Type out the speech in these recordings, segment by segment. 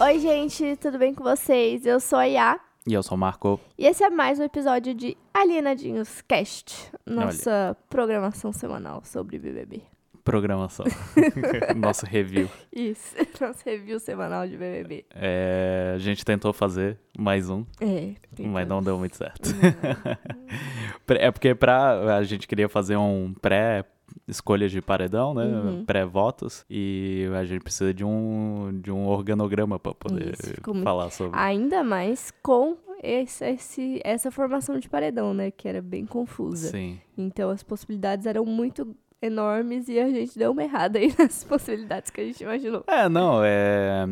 Oi, gente, tudo bem com vocês? Eu sou a Iá E eu sou o Marco. e esse é mais um episódio de Alienadinhos Cast, nossa programação semanal sobre BBB. Programação. Nosso review. Isso, nosso review semanal de BBB. É, a gente tentou fazer mais um, É, mas não deu muito certo. é porque pra, a gente queria fazer um pré escolha de paredão, né? Uhum. Pré-votos. E a gente precisa de um, de um organograma para poder Isso, ficou muito- falar sobre. Ainda mais com esse, esse- essa formação de paredão, né? Que era bem confusa. Sim. Então as possibilidades eram muito enormes e a gente deu uma errada aí nas possibilidades que a gente imaginou. É, não, é.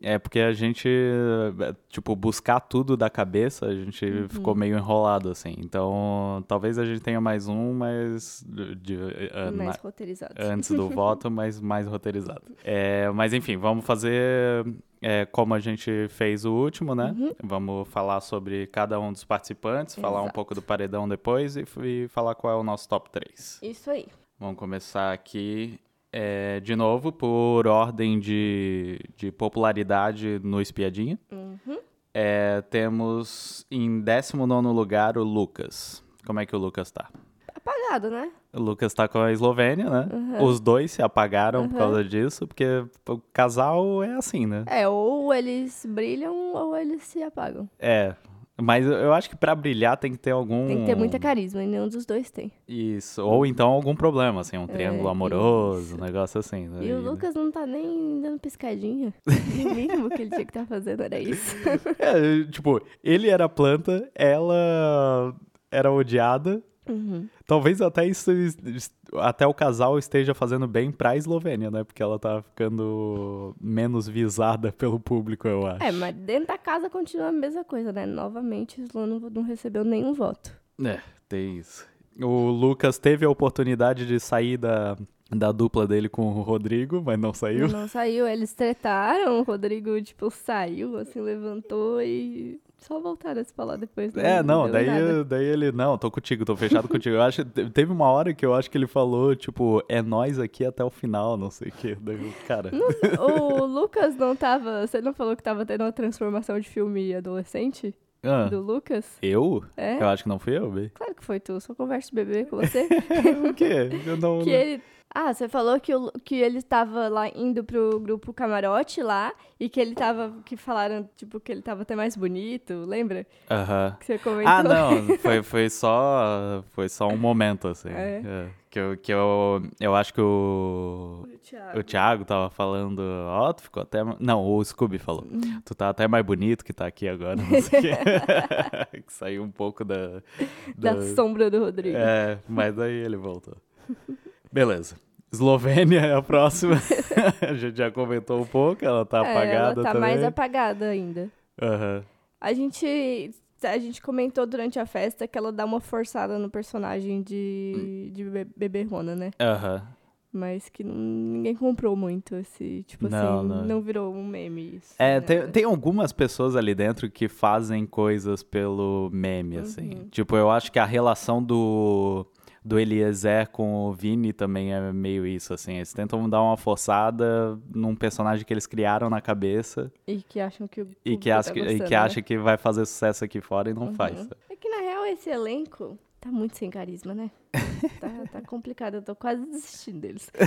É porque a gente, é, tipo, buscar tudo da cabeça, a gente Uhum. ficou meio enrolado, assim. Então, talvez a gente tenha mais um, mas. De, eh, mais na- roteirizados. antes do voto, mas mais roteirizado. É, mas enfim, vamos fazer é, como a gente fez o último, né? Uhum. Vamos falar sobre cada um dos participantes, falar um Exato. pouco do paredão depois e, e falar qual é o nosso top 3. Isso aí. Vamos começar aqui é, de novo por ordem de, de popularidade no Espiadinha. Uhum. É, temos em 19 lugar o Lucas. Como é que o Lucas tá? Apagado, né? O Lucas tá com a Eslovênia, né? Uhum. Os dois se apagaram por Uhum. causa disso, porque o casal é assim, né? É, ou eles brilham ou eles se apagam. É. Mas eu- acho que pra brilhar tem que ter algum. Tem que ter muita carisma e nenhum dos dois tem. Isso. Ou então algum problema, assim, um triângulo É, amoroso, isso. um negócio assim. né? E o Lucas não tá nem dando piscadinha. O mínimo que ele tinha que estar fazendo era isso. É, tipo, ele era planta, ela era odiada. Uhum. Talvez até isso, até o casal esteja fazendo bem pra Eslovênia, né? Porque ela tá ficando menos visada pelo público, eu acho. É, mas dentro da casa continua a mesma coisa, né? Novamente, o Sloan não, não recebeu nenhum voto. É, tem isso. O Lucas teve a oportunidade de sair da, da dupla dele com o Rodrigo, mas não saiu. Não saiu, eles tretaram, o Rodrigo, tipo, saiu, assim, levantou e só voltaram a se falar depois. né? É, não, daí, nada. daí ele, não, tô contigo, tô fechado contigo. Eu acho, te- teve uma hora que eu acho que ele falou, tipo, é nós aqui até o final, não sei o quê. Daí, cara, O Lucas não tava. Você não falou que tava tendo uma transformação de filme adolescente? ah, Do Lucas? eu? É? Eu acho que não fui eu, Bi. Claro que foi tu, só conversa de bebê com você. o quê? Eu não... que ele. Ah, você falou que, o, que ele tava lá indo pro grupo camarote lá e que ele tava. Que falaram, tipo, que ele tava até mais bonito, lembra? Aham. Que você comentou. Ah, não, foi, foi só foi só um momento, assim. É? É, que eu, que eu, eu acho que o, O Thiago. o Thiago tava falando, ó, tu ficou até... Não, o Scooby falou, Hum. tu tá até mais bonito que tá aqui agora, não sei o quê. que saiu um pouco da... Da sombra do Rodrigo. É, mas daí ele voltou. Beleza. Eslovênia é a próxima. a gente já comentou um pouco, ela tá É, apagada ela tá também. mais apagada ainda. Aham. A gente, a gente comentou durante a festa que ela dá uma forçada no personagem de, de Be- Bebê Rona, né? Aham. Mas que ninguém comprou muito esse, tipo Não, assim, não. não. virou um meme isso. É, né? tem, tem algumas pessoas ali dentro que fazem coisas pelo meme, assim. Uhum. Tipo, eu acho que a relação do, do Eliezer com o Vini também é meio isso, assim. Eles tentam dar uma forçada num personagem que eles criaram na cabeça E que acham que o e que, tá acha, que- e que né? acha que vai fazer sucesso aqui fora e não faz. Uhum. É que na real esse elenco tá muito sem carisma, né? tá, tá complicado, eu tô quase desistindo deles.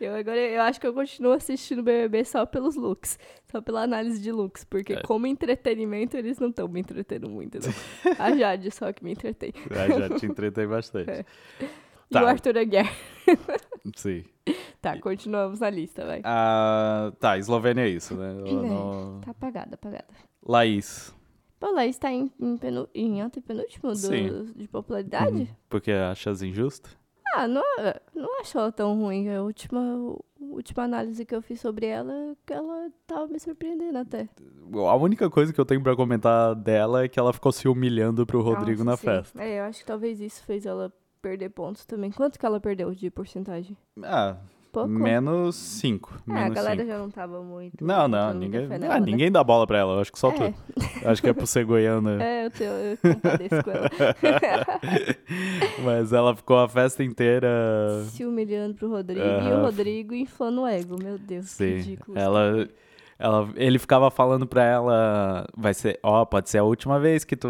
eu agora eu acho que eu continuo assistindo o BBB só pelos looks, só pela análise de looks, porque É. como entretenimento eles não estão me entretendo muito, não. A Jade só que me entretém. Eu já te entretei bastante. É. E Tá. o Arthur Aguiar. Sim. Tá, continuamos na lista, vai. Ah, tá, Eslovênia é isso, né? É, não- Tá apagada, apagada. Laís. Pô, Laís tá em, em, penu, em antepenúltimo do, Sim. de popularidade? Uhum. Porque achas injusto? Ah, não, não acho ela tão ruim. A última, a última análise que eu fiz sobre ela, que ela tava me surpreendendo até. A única coisa que eu tenho pra comentar dela é que ela ficou se humilhando pro Rodrigo Nossa, na sim. festa. É, eu acho que talvez isso fez ela perder pontos também. Quanto que ela perdeu de porcentagem? Ah, pouco? Menos 5. É, a menos galera cinco. já não tava muito. Não, não, ninguém, ah, nela, né? ninguém dá bola pra ela, eu acho que só É. tu. Acho que é por ser goiana. É, eu, tenho, eu compadeço com ela. Mas ela ficou a festa inteira. Se humilhando pro Rodrigo e o Rodrigo inflando o ego. Meu Deus, que Sim. ridículo. Ela, ela, ele ficava falando pra ela, vai ser, ó, pode ser a última vez que tu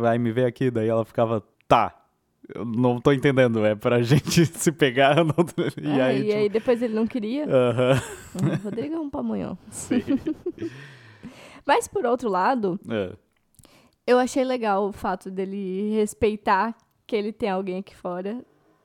vai me ver aqui. Daí ela ficava, tá. Eu não tô entendendo, é pra gente se pegar. não- E Ah, aí, e tipo, aí depois ele não queria. aham, Hum, Rodrigo é um pamonhão. sim. Mas por outro lado, É. eu achei legal o fato dele respeitar que ele tem alguém aqui fora,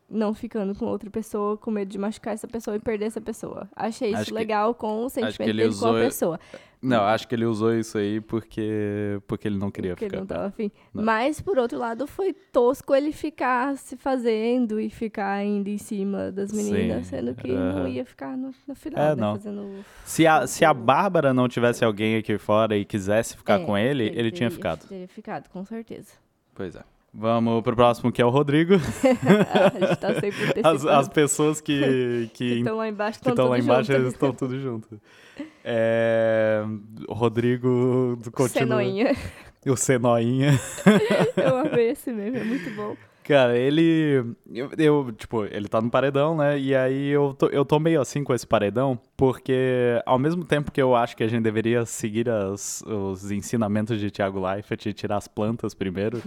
não ficando com outra pessoa, com medo de machucar essa pessoa e perder essa pessoa. Achei isso Acho que- legal com o sentimento ele dele com usou- a pessoa. Não, acho que ele usou isso aí porque, porque ele não queria Porque ele ficar. não tava afim. Não. Mas, por outro lado, foi tosco ele ficar se fazendo e ficar indo em cima das meninas, Sim, sendo que não aham. ia ficar no, no final, É, né, não. fazendo... Se a, se a Bárbara não tivesse alguém aqui fora e quisesse ficar É, com ele, ele, tinha teria- ficado. Teria ficado, com certeza. Pois é. Vamos pro próximo, que é o Rodrigo. a gente tá sempre As, as pessoas que, estão lá embaixo, que estão lá tudo embaixo, junto. eles estão tudo junto. É, o Rodrigo continua. Cenoinha. O Cenoinha. Eu amei esse meme, é muito bom. Cara, ele. Eu, eu, tipo, ele tá no paredão, né? E aí eu tô, eu tô meio assim com esse paredão, porque ao mesmo tempo que eu acho que a gente deveria seguir as, os ensinamentos de Thiago Leifert e tirar as plantas primeiro,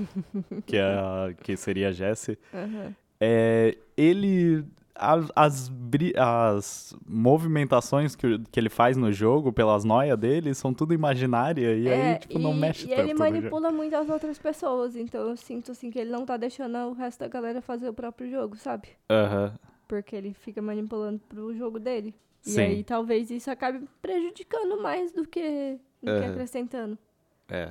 que, é, que seria a Jessie, Aham. é, ele. As, bri- as movimentações que, que ele faz no jogo, pelas noias dele, são tudo imaginária. E aí, tipo, não É, e- mexe E tanto. ele no jogo. manipula muito as outras pessoas, então eu sinto assim que ele não tá deixando o resto da galera fazer o próprio jogo, sabe? Aham. Porque ele fica manipulando pro jogo dele. E Sim. aí talvez isso acabe prejudicando mais do que, do que Aham. acrescentando. É.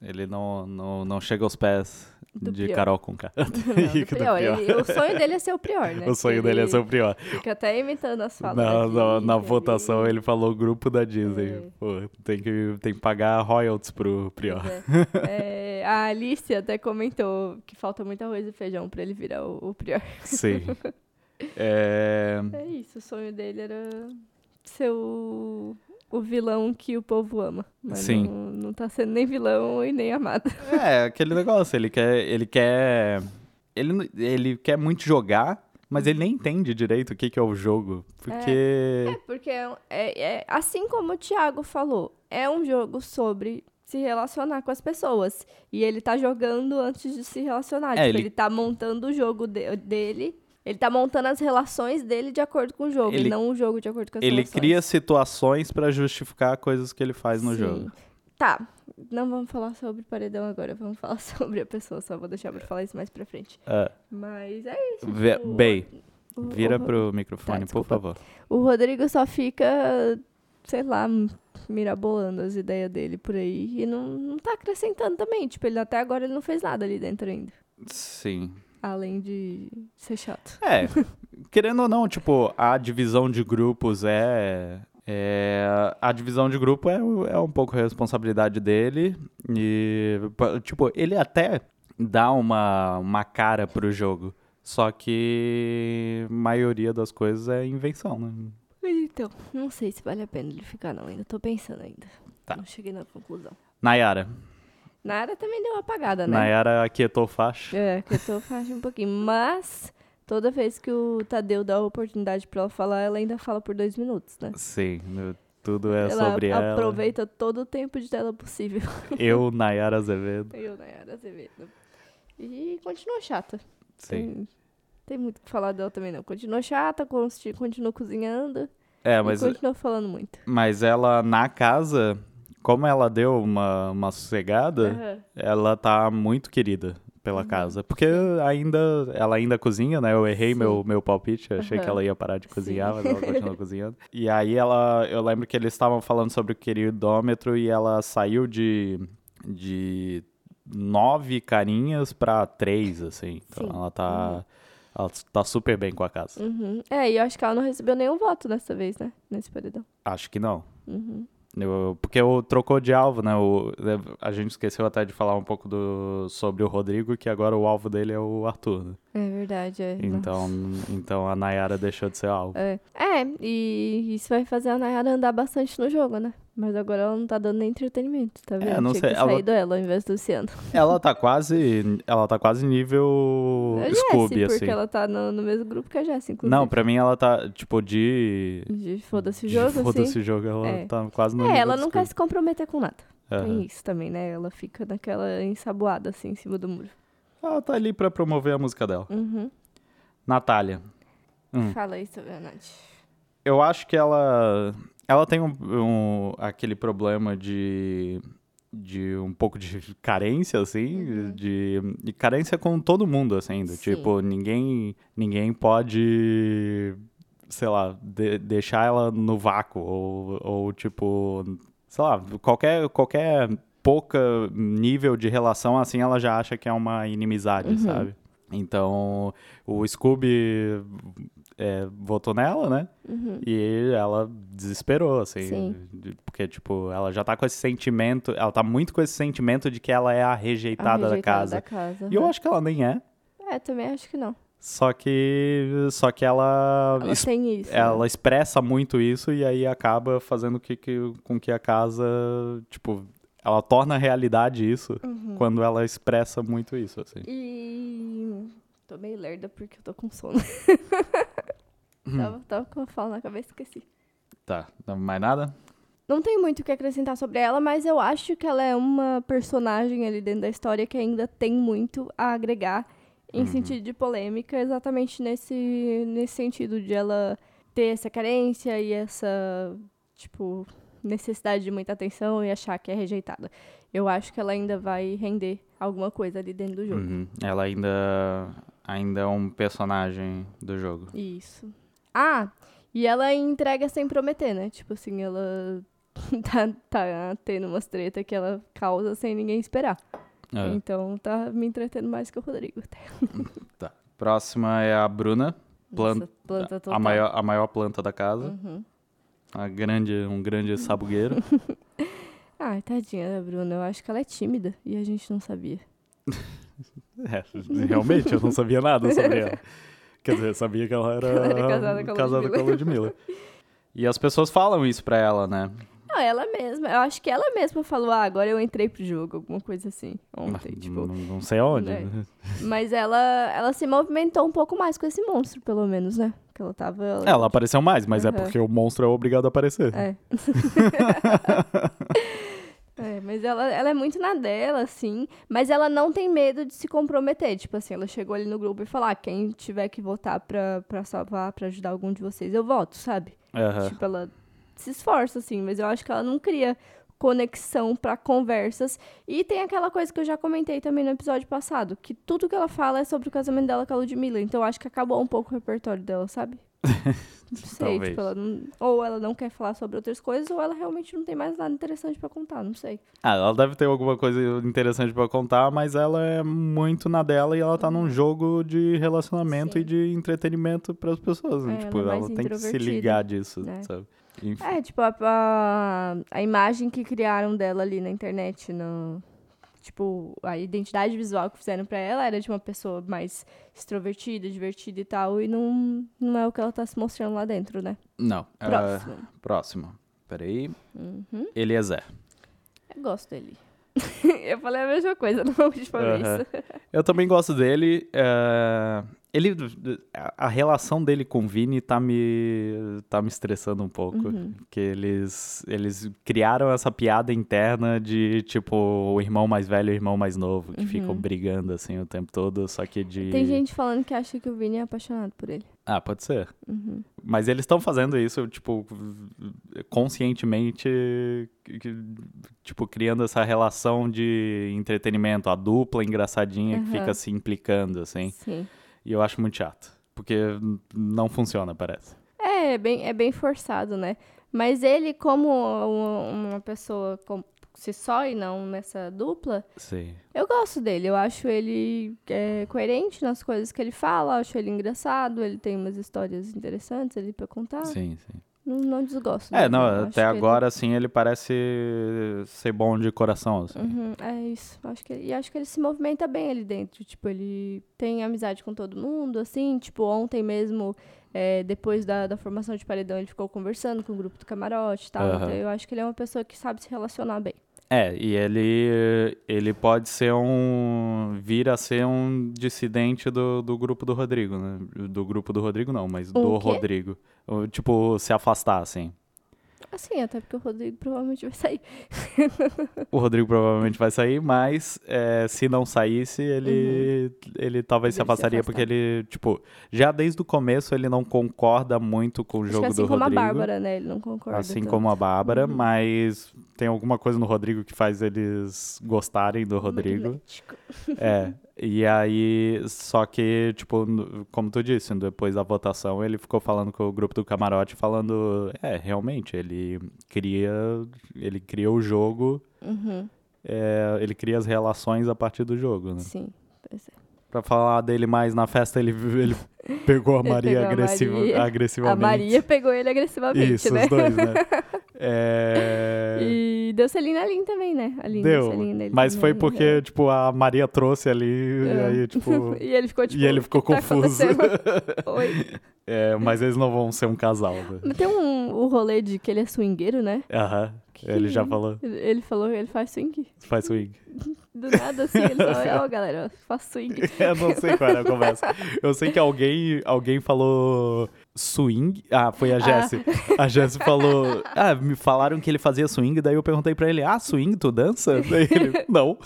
Ele não, não, não chega aos pés Do de Prior. Carol. Ele- o sonho dele é ser o Prior, né? O sonho dele é ser o Prior. Fica até imitando as falas. Na, na, na votação ele falou grupo da Disney. É. Pô, tem que, tem que pagar royalties pro Prior. É. É, a Alice até comentou que falta muito arroz e feijão pra ele virar o, o Prior. Sim. É, É isso, o sonho dele era ser o, o vilão que o povo ama. Mas Sim. Não, não tá sendo nem vilão e nem amado. é, aquele negócio, ele quer. Ele quer. Ele, ele quer muito jogar, mas ele nem entende direito o que, que é o jogo. Porque. É, porque é, é- é- assim como o Thiago falou, é um jogo sobre se relacionar com as pessoas. E ele tá jogando antes de se relacionar. É, Tipo, ele- ele... tá montando o jogo de- dele. Ele tá montando as relações dele de acordo com o jogo, Ele- e não o jogo de acordo com as Ele relações. cria situações pra justificar coisas que ele faz no Sim. jogo. Tá, não vamos falar sobre paredão agora, vamos falar sobre a pessoa, só vou deixar pra falar isso mais pra frente. É, Mas é isso. Tipo, Bey, vira o, pro microfone, Tá, por favor. O Rodrigo só fica, sei lá, mirabolando as ideias dele por aí e não, não tá acrescentando também. Tipo, ele até agora ele não fez nada ali dentro ainda. Sim. Além de ser chato. É, querendo ou não, tipo, a divisão de grupos é. é- a divisão de grupo é, é um pouco a responsabilidade dele. E, tipo, ele até dá uma, uma cara pro jogo. Só que a maioria das coisas é invenção, né? Então, não sei se vale a pena ele ficar não, ainda tô pensando ainda. Tá. Não cheguei na conclusão. Nayara. Nada também deu uma apagada, né? Nayara aquietou faixa. É, tô fazendo um pouquinho. Mas, toda vez que o Tadeu dá a oportunidade pra ela falar, ela ainda fala por dois minutos, né? Sim, tudo é ela sobre ela. aproveita todo o tempo de tela possível. Eu, Nayara Azevedo. Eu, Nayara Azevedo. E continua chata. Sim. Tem, tem muito o que falar dela também, não. Continua chata, continua cozinhando É, mas continua falando muito. Mas ela, na casa, como ela deu uma, uma sossegada, Aham. ela tá muito querida pela Uhum. casa. Porque ainda, ela ainda cozinha, né? Eu errei Sim. meu, meu palpite, achei que Aham. ela ia parar de cozinhar, Sim. mas ela continua cozinhando. E aí ela, eu lembro que eles estavam falando sobre o queridômetro e ela saiu de, de nove carinhas pra três, assim. Então Sim. ela tá, ela tá super bem com a casa. Uhum. É, e eu acho que ela não recebeu nenhum voto dessa vez, né? Nesse paredão. Acho que não. Uhum. Eu- porque o trocou de alvo, né? O, a gente esqueceu até de falar um pouco do, sobre o Rodrigo, que agora o alvo dele é o Arthur. né? É verdade, é. Então, então a Nayara deixou de ser alvo. É. É, e isso vai fazer a Nayara andar bastante no jogo, né? Mas agora ela não tá dando nem entretenimento, tá vendo? É, não Tinha sei, que ela- saído ela ao invés do Luciano. Ela tá quase. Ela tá quase nível É Scooby, Jessie, assim. porque ela tá no, no mesmo grupo que a Jessie, inclusive. Não, pra mim ela tá, tipo, de. De foda-se o de jogo, Foda-se assim. o jogo, ela É. tá quase no É, ela não quer se comprometer com nada. Aham. Tem isso também, né? Ela fica naquela ensaboada, assim, em cima do muro. Ela tá ali pra promover a música dela. Uhum. Natália. Hum. Fala aí sobre a Nath. Eu acho que ela. Ela tem um, um- aquele problema de. De um pouco de carência, assim, Uhum. de, de carência com todo mundo, assim, do Sim. tipo, ninguém, ninguém pode, sei lá, de- deixar ela no vácuo, ou, ou tipo, sei lá, qualquer, qualquer pouca nível de relação, assim, ela já acha que é uma inimizade, Uhum. sabe? Então, o Scooby é, votou nela, né? Uhum. E ela desesperou, assim. Sim. Porque, tipo, ela já tá com esse sentimento. Ela tá muito com esse sentimento de que ela é a A rejeitada, da rejeitada casa. da casa. E eu aham. acho que ela nem é. É, também acho que não. Só que. Só que ela. Ela tem isso. ela né? expressa muito isso e aí acaba fazendo que, que, com que a casa. Tipo, ela torna realidade isso Uhum. quando ela expressa muito isso, assim. E. Tô meio lerda porque eu tô com sono. Hum. tava, tava com a fala na cabeça, esqueci. Tá, não mais nada? Não tem muito o que acrescentar sobre ela, mas eu acho que ela é uma personagem ali dentro da história que ainda tem muito a agregar em Uhum. sentido de polêmica, exatamente nesse, nesse sentido de ela ter essa carência e essa, tipo, necessidade de muita atenção e achar que é rejeitada. Eu acho que ela ainda vai render alguma coisa ali dentro do jogo. Uhum. Ela ainda. Ainda é um personagem do jogo. Isso. Ah, e ela entrega sem prometer, né? Tipo assim, ela tá, tá tendo umas treta que ela causa sem ninguém esperar. É. Então tá me entretendo mais que o Rodrigo. até. Próxima é a Bruna, Plan- Nossa, planta total. a maior, a maior planta da casa. Uhum. A grande, um grande sabugueiro. Ai, tadinha da Bruna. Eu acho que ela é tímida e a gente não sabia. É, realmente, eu não sabia nada sobre ela. Quer dizer, eu sabia que ela era, Ela era casada com a casada Ludmilla. com a Ludmilla. E as pessoas falam isso pra ela, né? Não, ela mesma. Eu acho que ela mesma falou, ah, agora eu entrei pro jogo, alguma coisa assim. Ontem, Não, tipo. não sei onde. né? Mas ela, ela se movimentou um pouco mais com esse monstro, pelo menos, né? Que ela tava. Ela apareceu mais, mas é Aham. porque o monstro é obrigado a aparecer. É. É, mas ela, ela é muito na dela, assim. Mas ela não tem medo de se comprometer. Tipo assim, ela chegou ali no grupo e falou: ah, quem tiver que votar pra, pra salvar, pra ajudar algum de vocês, eu voto, sabe? Aham. Tipo, ela se esforça, assim. Mas eu acho que ela não cria conexão pra conversas. E tem aquela coisa que eu já comentei também no episódio passado: que tudo que ela fala é sobre o casamento dela com a Ludmilla. Então eu acho que acabou um pouco o repertório dela, sabe? Não sei, Talvez. tipo, ela não, ou ela não quer falar sobre outras coisas, ou ela realmente não tem mais nada interessante pra contar, não sei. Ah, ela deve ter alguma coisa interessante pra contar, mas ela é muito na dela e ela tá num jogo de relacionamento Sim. e de entretenimento pras pessoas. né? É, tipo, ela é ela, tem que se ligar disso, né? sabe? Enfim. É, tipo, a, a, a imagem que criaram dela ali na internet, no, tipo, a identidade visual que fizeram pra ela era de uma pessoa mais extrovertida, divertida e tal, e não, não é o que ela tá se mostrando lá dentro, né? Não. Próximo. próximo. Peraí. Uhum. Eliezer. Eu gosto dele. eu falei a mesma coisa na última Aham. vez. Eu também gosto dele. é, Ele, a relação dele com o Vini tá me, tá me estressando um pouco. Uhum. Que eles, eles criaram essa piada interna de, tipo, o irmão mais velho e o irmão mais novo, que ficam brigando, assim, o tempo todo, só que de... Uhum. Tem gente falando que acha que o Vini é apaixonado por ele. Ah, pode ser. Uhum. Mas eles estão fazendo isso, tipo, conscientemente, tipo, criando essa relação de entretenimento. A dupla engraçadinha que fica se implicando, assim. Sim. E eu acho muito chato. Porque não funciona, parece. É, é bem, é bem forçado, né? Mas ele, como uma, uma pessoa com, se só e não nessa dupla, Sim. eu gosto dele. Eu acho ele é, coerente nas coisas que ele fala, acho ele engraçado, ele tem umas histórias interessantes ali pra contar. Sim, sim. Não, não desgosto. É, não, acho até que ele- agora, assim, ele parece ser bom de coração, assim. Uhum, é isso. Acho que, e acho que ele se movimenta bem ali dentro. Tipo, ele tem amizade com todo mundo, assim. Tipo, ontem mesmo, é, depois da, da formação de paredão, ele ficou conversando com o grupo do camarote e tal. Aham. Então, eu acho que ele é uma pessoa que sabe se relacionar bem. É, e ele, ele pode ser um. vir a ser um dissidente do, do grupo do Rodrigo, né? Do grupo do Rodrigo, não, mas do O quê? Rodrigo. Tipo, se afastar, assim. Assim, até porque o Rodrigo provavelmente vai sair. O Rodrigo provavelmente vai sair, mas é, se não saísse, ele, ele talvez se Uhum. Ele se afastaria, porque ele, tipo, já desde o começo ele não concorda muito com o Acho jogo assim do como Rodrigo. a Bárbara, né? Ele não concorda. Assim tanto. como a Bárbara, Uhum. mas tem alguma coisa no Rodrigo que faz eles gostarem do Rodrigo. Magnético. É, e aí, só que, tipo, como tu disse, depois da votação, ele ficou falando com o grupo do camarote, falando, é, realmente, ele cria, ele cria o jogo, Uhum, é, ele cria as relações a partir do jogo, né? sim. Pois é. Pra falar dele mais na festa, ele, ele pegou a Maria pegou a agressiva, Maria. agressivamente. A Maria pegou ele agressivamente, Isso, né? os dois, né? É... E deu selinho na Lin também, né? A Lin deu nele mas foi porque, é. tipo, a Maria trouxe ali, e É. aí, tipo... E ele ficou tipo. e ele ficou "O que tá confuso. acontecendo?" Oi. É, mas eles não vão ser um casal, né? Tem um, o rolê de que ele é swingueiro, né? Aham, ele já falou, Ele falou que ele faz swing. faz swing. Do nada, assim, ele só, ó, galera, eu faço swing. Eu não sei qual era a conversa. Eu sei que alguém, alguém falou swing. Ah, foi a Jessie. A Jessie falou. Ah, me falaram que ele fazia swing, daí eu perguntei pra ele: Ah, swing, tu dança? Daí ele, não.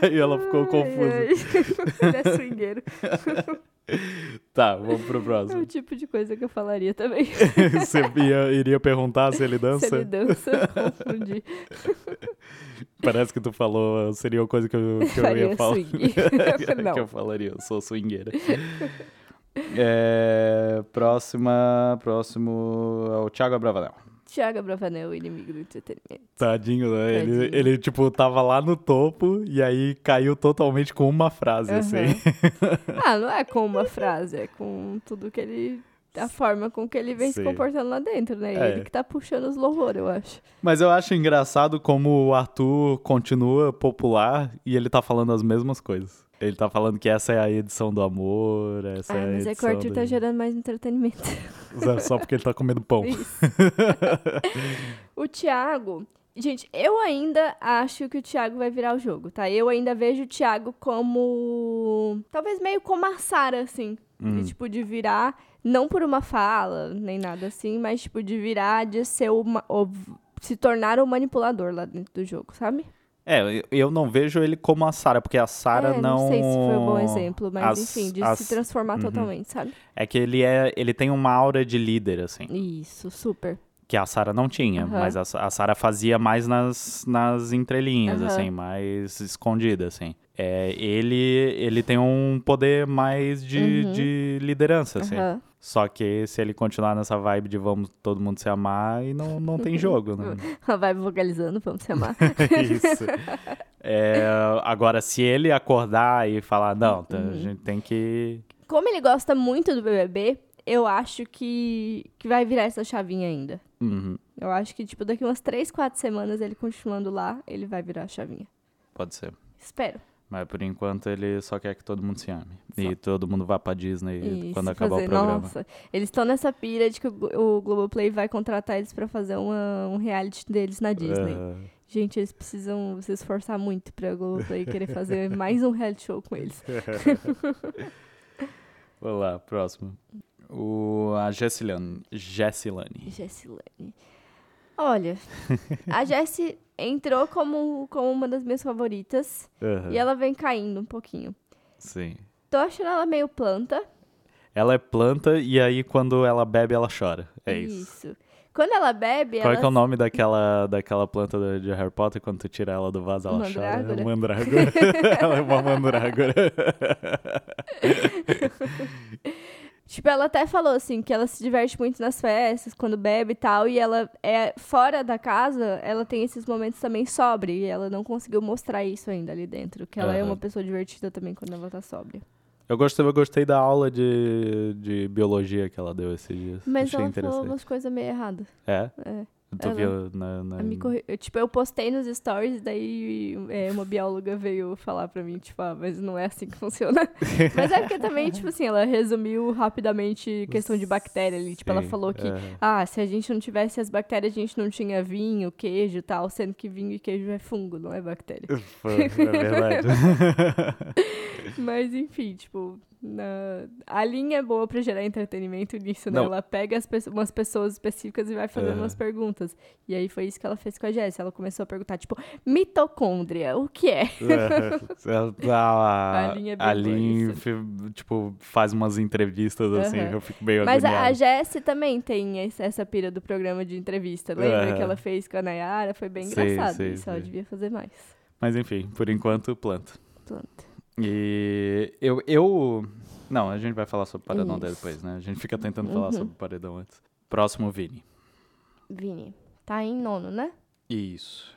Aí ela ficou Ai, confusa. ai. ele é swingueiro. Tá, vamos pro É o próximo. tipo de coisa que eu falaria também. Você ia- iria perguntar se ele Se dança? ele dança, confundi. Parece que tu falou, seria uma coisa que eu, que eu ia falar. que eu falaria, eu sou swingueira. É, próxima, próximo é o Thiago Abravanel. Thiago Bravanel, o inimigo do entretenimento. Tadinho, né? Ele, Tadinho. ele, tipo, tava lá no topo e aí caiu totalmente com uma frase, assim. Ah, não é com uma frase, é com tudo que ele. A forma com que ele vem se Sim. comportando lá dentro, né? É. Ele que tá puxando os louvor, eu acho. Mas eu acho engraçado como o Arthur continua popular e ele tá falando as mesmas coisas. Ele tá falando que essa é a edição do amor, essa Ah, é a mas é que edição o Arthur tá do- gerando mais entretenimento. Só porque ele tá comendo pão. O Thiago. Gente, eu ainda acho que o Thiago vai virar o jogo, tá? Eu ainda vejo o Thiago como. Talvez meio como a Sarah, assim. Hum. De, tipo, de virar. Não por uma fala, nem nada assim, mas, tipo, de virar, de ser uma. o- se tornar o manipulador lá dentro do jogo, sabe? É, eu- não vejo ele como a Sarah, porque a Sarah é, não. não sei se foi um bom exemplo, mas As- enfim, de as- se transformar Uhum. totalmente, sabe? É que ele é, ele tem uma aura de líder assim, Isso, super. que a Sarah não tinha, Aham. mas a, a Sarah fazia mais nas, nas entrelinhas Aham. assim, mais escondida assim. É, ele ele tem um poder mais de, Uhum. de liderança assim. Só que se ele continuar nessa vibe de vamos todo mundo se amar, aí não, não tem jogo, né? A vibe vocalizando, vamos se amar. Isso. É, agora, se ele acordar e falar, não, tá, Uhum. a gente tem que. Como ele gosta muito do BBB, eu acho que, que vai virar essa chavinha ainda. Uhum, Eu acho que, tipo, daqui umas 3, 4 semanas ele continuando lá, ele vai virar a chavinha. pode ser. Espero. Mas por enquanto ele só quer que todo mundo se ame. E todo mundo vá pra Disney Isso, quando acabar fazer- o programa. Nossa, eles estão nessa pira de que o, Glo- o Globoplay vai contratar eles pra fazer uma- um reality deles na Disney. Ah, Gente, eles precisam se esforçar muito pra Globoplay querer fazer mais um reality show com eles. vamos lá, próximo. O, a Jessilane. Jessilane. Jessilane. Olha, a Jessie entrou como, como uma das minhas favoritas Aham, e ela vem caindo um pouquinho. Sim. Tô achando ela meio planta. Ela é planta e aí quando ela bebe, ela chora. É isso. Quando ela bebe, Qual ela é que é o nome daquela, daquela planta de Harry Potter quando tu tira ela do vaso, ela chora? Mandrágora. Mandrágora. ela é uma mandrágora. Tipo, ela até falou assim que ela se diverte muito nas festas, quando bebe e tal, e ela é fora da casa, ela tem esses momentos também sóbria, e ela não conseguiu mostrar isso ainda ali dentro, que ela é Aham. uma pessoa divertida também quando ela tá sóbria. Eu gostei, eu gostei da aula de, de biologia que ela deu esses dias. Mas Achei ela falou umas coisas meio erradas. É? É. Tu Ela- viu na, na- corri- eu, Tipo, eu postei nos stories, daí é, uma bióloga veio falar pra mim, tipo, ah, mas não é assim que funciona. mas é porque também, tipo assim, ela resumiu rapidamente questão de bactéria ali. Tipo, ela Sim, falou que, é. ah, se a gente não tivesse as bactérias, a gente não tinha vinho, queijo e tal, sendo que vinho e queijo é fungo, não é bactéria. É verdade. Mas enfim, tipo, na- a linha é boa pra gerar entretenimento nisso, né? Não. Ela pega as pe- umas pessoas específicas e vai fazendo Aham. umas perguntas. E aí foi isso que ela fez com a Jéssica. Ela começou a perguntar, tipo, mitocôndria, o que é? a, A linha é bem a boa Lin, isso. fi- tipo, faz umas entrevistas assim, Aham. eu fico meio Mas a, a agoniado. Jessie também tem essa pira do programa de entrevista. Lembra Aham. que ela fez com a Nayara? Foi bem engraçado sim, isso. Ela sim. devia fazer mais. Mas enfim, por enquanto, planta. Planta. E eu, eu... Não, a gente vai falar sobre o paredão Isso. depois, né? A gente fica tentando falar Uhum. sobre o paredão antes. Próximo, Vini. Vini. Tá em nono, né? Isso.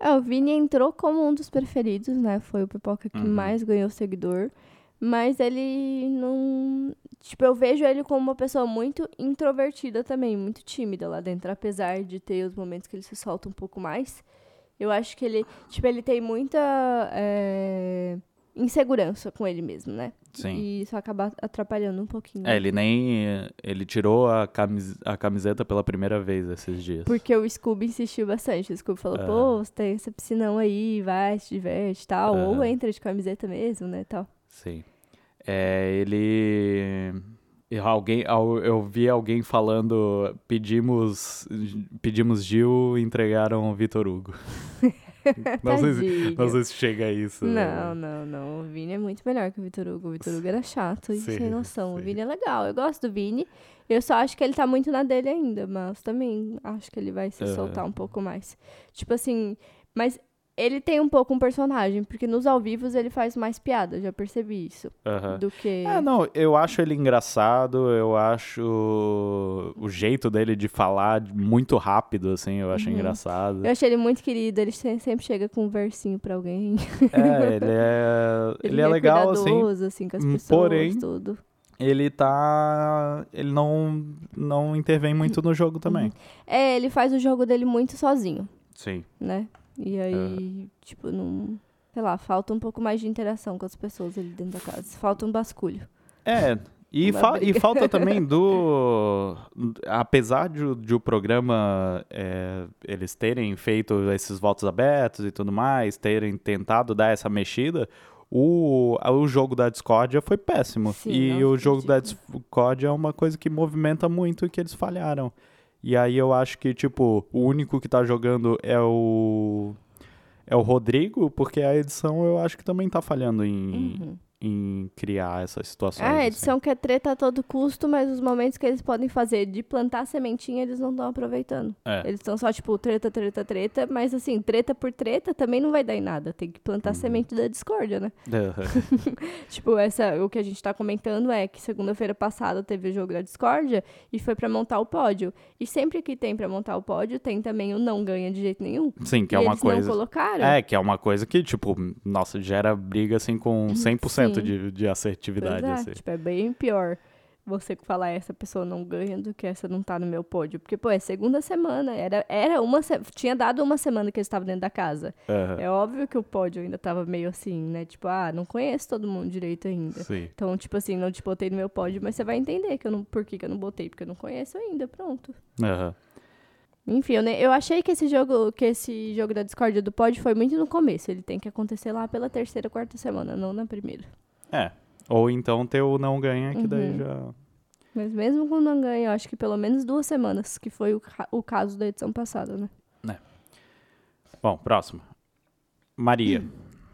É, o Vini entrou como um dos preferidos, né? Foi o pipoca que Uhum. mais ganhou seguidor. Mas ele não. Tipo, eu vejo ele como uma pessoa muito introvertida também, muito tímida lá dentro. Apesar de ter os momentos que ele se solta um pouco mais. Eu acho que ele. Tipo, ele tem muita. é, insegurança com ele mesmo, né? Sim. E isso acaba atrapalhando um pouquinho. É, ele nem... Ele tirou a, camis, a camiseta pela primeira vez esses dias. Porque o Scooby insistiu bastante. O Scooby falou, É. pô, você tem essa piscinão aí, vai, se diverte e tal. Ou É. entra de camiseta mesmo, né, tal. Sim. É, ele. Alguém, al- eu vi alguém falando: pedimos, pedimos Gil e entregaram o Vitor Hugo. não, sei se, não sei se chega a isso. Não, não, não. O Vini é muito melhor que o Vitor Hugo. O Vitor Hugo era chato e Sim, sem noção. O sim. Vini é legal. Eu gosto do Vini. Eu só acho que ele tá muito na dele ainda, mas também acho que ele vai se Aham. soltar um pouco mais. Tipo assim, mas ele tem um pouco um personagem, porque nos ao vivos ele faz mais piada, já percebi isso. Aham. Do que. É, não, eu acho ele engraçado, eu acho o jeito dele de falar muito rápido, assim, eu acho Uhum. engraçado. Eu achei ele muito querido, ele se- sempre chega com um versinho pra alguém. É, ele é, ele é legal, assim, assim, com as hum, pessoas, porém, tudo. ele tá, ele não, não intervém muito no jogo também. É, ele faz o jogo dele muito sozinho. Sim. né? E aí, tipo, não. Sei lá, falta um pouco mais de interação com as pessoas ali dentro da casa. Falta um basculho. É, e, fa- e falta também do. Apesar de, o- de o programa é, eles terem feito esses votos abertos e tudo mais, terem tentado dar essa mexida, o, o jogo da discórdia foi péssimo. Sim, e o jogo da ridículo. discórdia é uma coisa que movimenta muito e que eles falharam. E aí eu acho que, tipo, o único que tá jogando é o. É o Rodrigo, porque a edição eu acho que também tá falhando em, Uhum. Em criar essas situações. Ah, a assim. edição quer treta a todo custo, mas os momentos que eles podem fazer de plantar sementinha, eles não estão aproveitando. É. Eles estão só, tipo, treta, treta, treta, mas assim, treta por treta também não vai dar em nada. Tem que plantar Uhum. semente da discórdia, né? Aham. Tipo, essa, o que a gente tá comentando é que segunda-feira passada teve o jogo da discórdia e foi pra montar o pódio. E sempre que tem pra montar o pódio, tem também o não ganha de jeito nenhum. Sim, que e é uma eles coisa. não colocaram. É, que é uma coisa que, tipo, nossa, gera briga assim com 100% Sim. De, de assertividade. é, Assim. tipo, é bem pior você falar essa pessoa não ganha do que essa não tá no meu pódio. Porque, pô, é segunda semana. Era, era uma se- Tinha dado uma semana que eles estavam dentro da casa. Aham, É óbvio que o pódio ainda tava meio assim, né? Tipo, ah, não conheço todo mundo direito ainda. Sim. Então, tipo assim, não te botei no meu pódio, mas você vai entender que eu não, por que, que eu não botei, porque eu não conheço ainda, pronto. Aham. Enfim, eu, ne- eu achei que esse jogo, que esse jogo da discórdia do pódio foi muito no começo. Ele tem que acontecer lá pela terceira, quarta semana, não na primeira. É. Ou então ter o não ganha, que daí Uhum. já. Mas mesmo com não ganho, eu acho que pelo menos duas semanas, que foi o, ca- o caso da edição passada, né? Bom, próximo. Maria.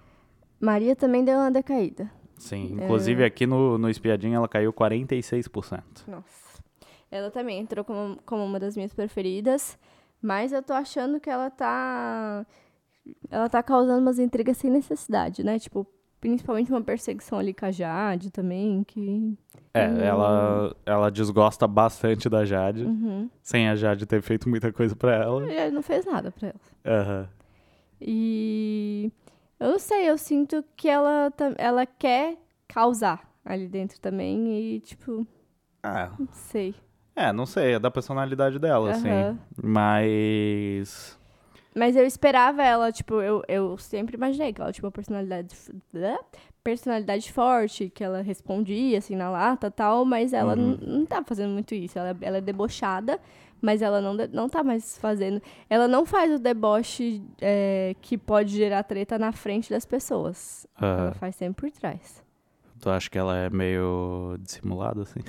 Maria também deu uma decaída. Sim. É. Inclusive aqui no, no Espiadinha ela caiu 46%. Nossa. Ela também entrou como, como uma das minhas preferidas, mas eu tô achando que ela tá. Ela tá causando umas intrigas sem necessidade, né? Tipo, principalmente uma perseguição ali com a Jade também, que. É, Hum. ela, ela desgosta bastante da Jade, Uhum. sem a Jade ter feito muita coisa pra ela. Ele não fez nada pra ela. Aham. E eu não sei, eu sinto que ela, ela quer causar ali dentro também e, tipo, Ah, não sei. é, não sei, é da personalidade dela, assim. Aham. Mas. Mas eu esperava ela, tipo, eu, eu sempre imaginei que ela tinha uma personalidade, blá, personalidade forte, que ela respondia, assim, na lata e tal, mas ela Uhum. não, tá fazendo muito isso. Ela, ela é debochada, mas ela não, não tá mais fazendo. Ela não faz o deboche é, que pode gerar treta na frente das pessoas. Ela faz sempre por trás. tu acha que ela é meio dissimulada, assim?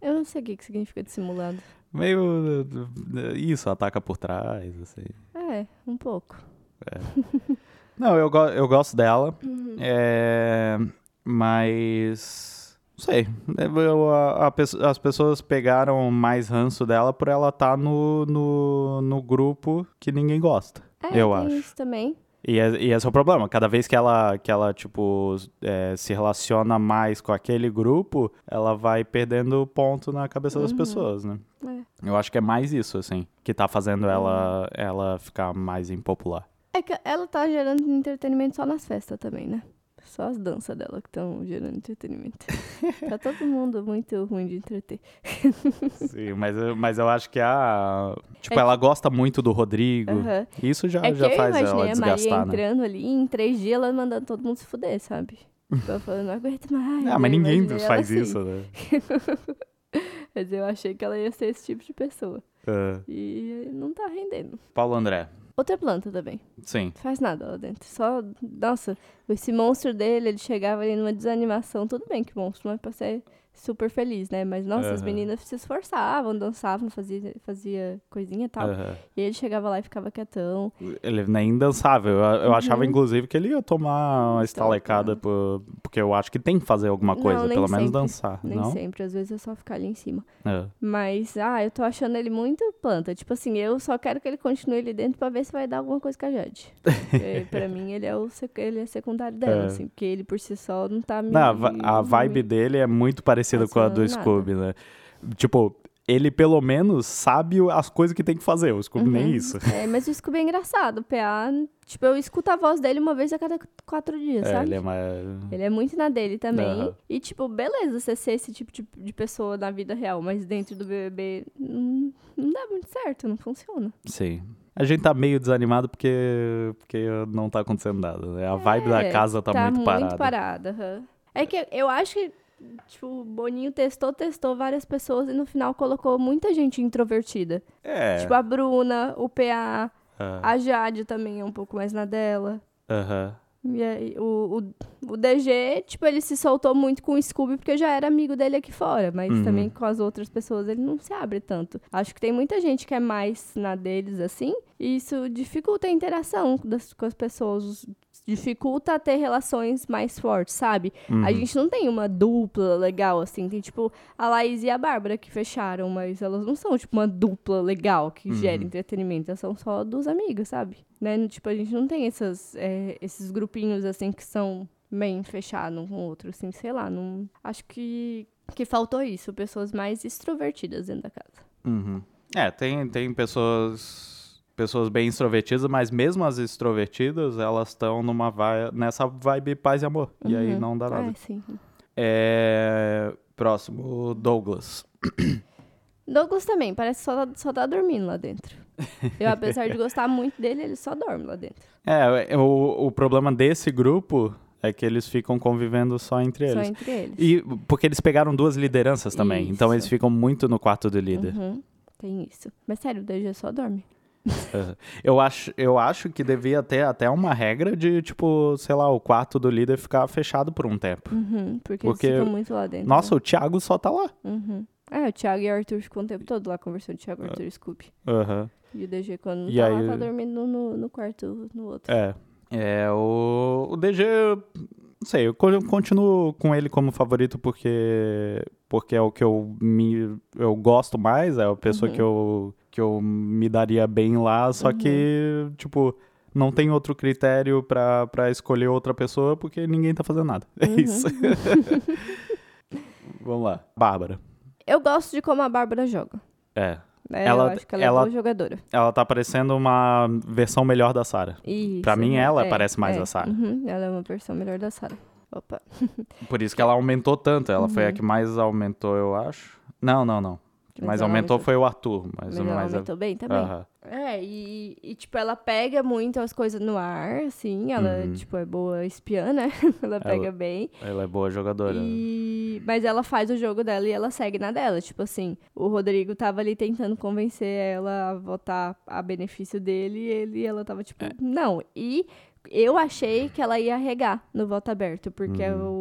Eu não sei o que, significa dissimulado. Meio. eh, Isso, ataca por trás, assim. É, um pouco. Não, eu, go eu gosto dela. Uhum. É, mas. Não sei. Eu- a- a as pessoas pegaram mais ranço dela por ela estar no, no, no grupo que ninguém gosta. É, eu acho. isso também. E, é- e esse é o problema. Cada vez que ela, que ela tipo, é, se relaciona mais com aquele grupo, ela vai perdendo ponto na cabeça das Uhum. pessoas, né? É. Eu acho que é mais isso, assim, que tá fazendo ela, ela ficar mais impopular. É que ela tá gerando entretenimento só nas festas também, né? Só as danças dela que estão gerando entretenimento. tá todo mundo muito ruim de entreter. Sim, mas, eu- mas eu acho que a. Tipo, É ela gosta muito do Rodrigo. Aham. Isso já, É que já faz ela imaginei a Maria desgastar, né? entrando ali em três dias ela mandando todo mundo se fuder, sabe? Tipo, ela falando, não aguento mais. Ah, mas ninguém ela faz assim. isso, né? Mas eu achei que ela ia ser esse tipo de pessoa. É. E não tá rendendo. Paulo André. Outra planta também. Sim. Não faz nada lá dentro. Só, nossa, esse monstro dele, ele chegava ali numa desanimação. Tudo bem que monstro é pra ser super feliz, né? Mas, nossa, as Aham. meninas se esforçavam, dançavam, fazia, fazia coisinha e tal. Aham. E ele chegava lá e ficava quietão. Ele nem dançava. Eu, eu achava, Uhum. inclusive, que ele ia tomar uma estalecada, por- porque eu acho que tem que fazer alguma Não, coisa, nem pelo menos sempre. dançar, Nem não? sempre, às vezes é só ficar ali em cima. É. Mas, ah, eu tô achando ele muito planta. Tipo assim, eu só quero que ele continue ali dentro pra ver se vai dar alguma coisa com a Jade. Pra mim, ele é o ele é secundário dela, É. assim, porque ele por si só não tá me. Não, a vibe me- dele é muito parecida com a do. Scooby, né? Tipo, ele pelo menos sabe as coisas que tem que fazer. O Scooby nem Uhum. isso. É, mas o Scooby é engraçado. O PA, tipo, eu escuto a voz dele uma vez a cada quatro dias, É, sabe? ele é mais. Ele é muito na dele também. Aham. E, tipo, beleza você ser esse tipo de, de pessoa na vida real, mas dentro do BBB não, não dá muito certo, não funciona. Sim. A gente tá meio desanimado porque, porque não tá acontecendo nada, né? A vibe da É, casa tá, muito parada. parada, aham. É que eu acho que, tipo, o Boninho testou, testou várias pessoas e no final colocou muita gente introvertida. É. Tipo, a Bruna, o PA, ah, a Jade também é um pouco mais na dela. Aham. E aí, o, o, o DG, tipo, ele se soltou muito com o Scooby porque já era amigo dele aqui fora, mas Uhum. também com as outras pessoas ele não se abre tanto. Acho que tem muita gente que é mais na deles assim, e isso dificulta a interação das, com as pessoas, dificulta ter relações mais fortes, sabe? Uhum. A gente não tem uma dupla legal assim, tem tipo a Laís e a Bárbara que fecharam, mas elas não são tipo uma dupla legal que Uhum. gera entretenimento, elas são só duas amigas, sabe? Né? Tipo, a gente não tem essas, é, esses grupinhos assim que são bem fechados um com o outro, assim, sei lá, não... acho que, que faltou isso, pessoas mais extrovertidas dentro da casa. Uhum. É, tem, tem pessoas pessoas bem extrovertidas, mas mesmo as extrovertidas, elas estão numa vai, nessa vibe paz e amor. E aí Uhum. não dá nada. Ah, sim. É, próximo, Douglas. Douglas também, parece que só, só tá dormindo lá dentro. Eu, apesar de gostar muito dele, ele só dorme lá dentro. É, o, o problema desse grupo é que eles ficam convivendo só entre Só eles. entre eles. E porque eles pegaram duas lideranças também, então Isso. eles ficam muito no quarto do líder. Uhum, tem isso. Mas sério, o DG só dorme. Uhum. Eu acho, eu acho que devia ter até uma regra de, tipo, sei lá, o quarto do líder ficar fechado por um tempo. Uhum, porque, Porque- eles ficam muito lá dentro. Nossa, né? o Thiago só tá lá. Uhum. É, o Thiago e o Arthur ficam o tempo todo lá conversando. Thiago, Ah. Arthur e Scooby. Aham. E o DG, quando não E tá aí- lá, tá dormindo no, no quarto no outro. É. É, o, o DG, não sei, eu con- continuo com ele como favorito porque porque é o que eu me eu gosto mais, é a pessoa Uhum. que eu que eu me daria bem lá, só Uhum. que tipo não tem outro critério pra, pra escolher outra pessoa porque ninguém tá fazendo nada. É Uhum. isso. Vamos lá. Bárbara. Eu gosto de como a Bárbara joga. É. né? Ela- eu acho que ela, ela- é boa jogadora. Ela tá parecendo uma versão melhor da Sarah. Pra mim, ela é, parece mais é. a Sarah. Uhum, ela é uma versão melhor da Sarah. Opa. Por isso que ela aumentou tanto. Ela foi a Uhum. que mais aumentou, eu acho. Não, não, não. Que Mas mais ela aumentou, aumentou. foi o Arthur. Mas, Mas ela mas aumentou bem também. Aham. É, e, e, tipo, ela pega muito as coisas no ar, assim. Ela, Uhum. tipo, é boa espiã, né? ela pega bem. Ela é boa jogadora. né? E... Mas ela faz o jogo dela e ela segue na dela. Tipo assim, o Rodrigo tava ali tentando convencer ela a votar a benefício dele e ele, e ela tava É. tipo, não. E eu achei que ela ia regar no voto aberto, porque Uhum. o,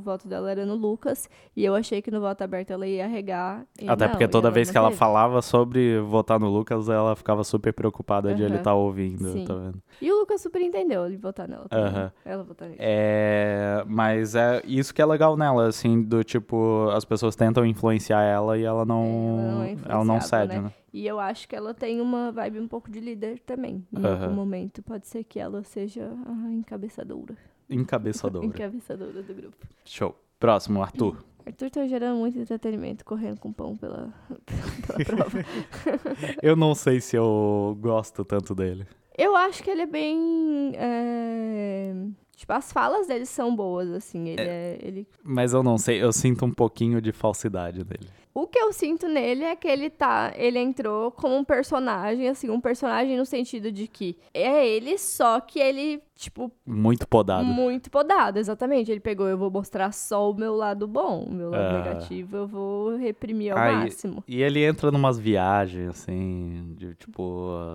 voto dela era no Lucas e eu achei que no voto aberto ela ia regar. Até não, porque toda vez que ela falava sobre votar no Lucas, ela ficava super preocupada de ele estar ouvindo, Sim. tá vendo? E o Lucas super entendeu ele votar nela também. Aham. Ela votar nele. É, mas é isso que é legal nela, assim, do tipo, as pessoas tentam influenciar ela e ela não, ela não é ela não cede, né? E eu acho que ela tem uma vibe um pouco de líder também. Em Aham. algum momento pode ser que ela seja a encabeçadora. Encabeçadora. Encabeçadora do grupo. Show. Próximo, Arthur. Arthur tá gerando muito entretenimento, correndo com pão pela, pela prova. Eu não sei se eu gosto tanto dele. Eu acho que ele é bem. é, Tipo, as falas dele são boas, assim. Ele é. Ele... Mas eu não sei, eu sinto um pouquinho de falsidade dele. O que eu sinto nele é que ele tá. Ele entrou como um personagem, assim, um personagem no sentido de que é ele, só que ele, tipo, Muito podado. Muito podado, exatamente. Ele pegou, eu vou mostrar só o meu lado bom, o meu lado Ah. negativo eu vou reprimir ao Ai, máximo. E ele entra numas viagens, assim, de tipo,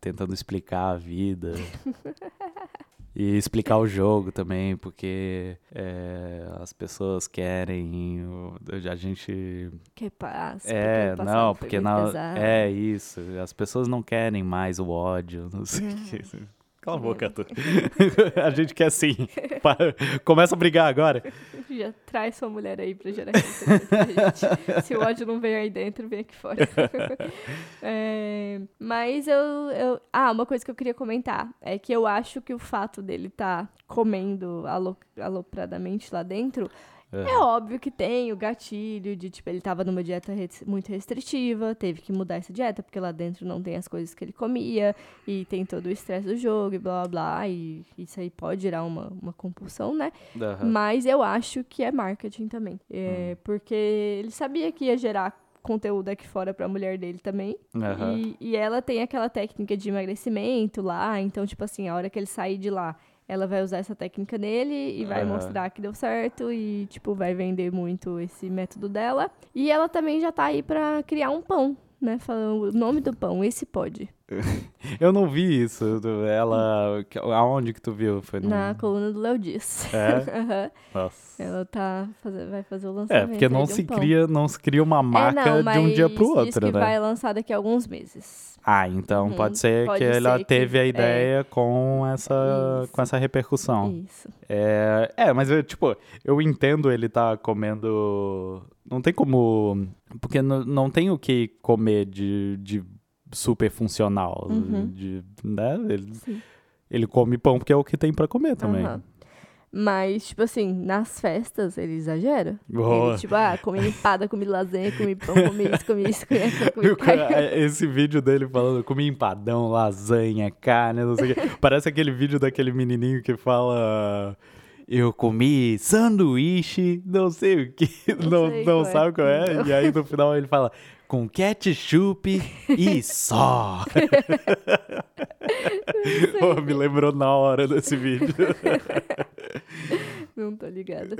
tentando explicar a vida. e explicar o jogo também, porque é, as pessoas querem. A gente. Que. É, porque o passado não, porque na, pesado. é isso. As pessoas não querem mais o ódio, não sei o que. Cala a boca, Arthur. a gente quer sim. Começa a brigar agora. Já traz sua mulher aí pra gerar pra gente. Se o ódio não vem aí dentro, vem aqui fora. É, mas eu, eu. Ah, uma coisa que eu queria comentar é que eu acho que o fato dele estar comendo alo- alopradamente lá dentro. É óbvio que tem o gatilho de, tipo, ele tava numa dieta muito restritiva, teve que mudar essa dieta, porque lá dentro não tem as coisas que ele comia, e tem todo o estresse do jogo, e blá blá blá, e isso aí pode gerar uma, uma compulsão, né? Aham. Mas eu acho que é marketing também. É, Porque ele sabia que ia gerar conteúdo aqui fora pra mulher dele também. E, e ela tem aquela técnica de emagrecimento lá. Então, tipo assim, a hora que ele sair de lá, ela vai usar essa técnica nele e vai Aham. mostrar que deu certo. E, tipo, vai vender muito esse método dela. E ela também já tá aí pra criar um pão. Né, falando o nome do pão, esse pode. Eu não vi isso. Ela. Aonde que tu viu? Foi no... Na coluna do Léo Dias. É? Nossa. Ela tá faze- vai fazer o lançamento. É, porque não um se pão. cria, não se cria uma marca é, não, de um dia pro diz outro, que né? vai lançar daqui a alguns meses. Ah, então Uhum, pode ser pode que ela ser que- teve a é. ideia com essa Isso. com essa repercussão. Isso. É, é, mas eu, tipo, eu entendo ele tá comendo. Não tem como. Porque não, não tem o que comer de, de super funcional. Uhum. De, né? ele, Sim. ele come pão porque é o que tem pra comer também. Aham. Mas, tipo assim, nas festas ele exagera. Boa. Ele, tipo, ah, comi empada, comi lasanha, comi pão, comi isso, comi isso, comi aquilo, comi Viu, cara, aquilo. Esse vídeo dele falando comi empadão, lasanha, carne, não sei o quê. Parece aquele vídeo daquele menininho que fala. Eu comi sanduíche, não sei o que, não, Não não é. sabe qual é. Não. E aí no final ele fala com ketchup e só. Pô, me lembrou na hora desse vídeo. Não tô ligada.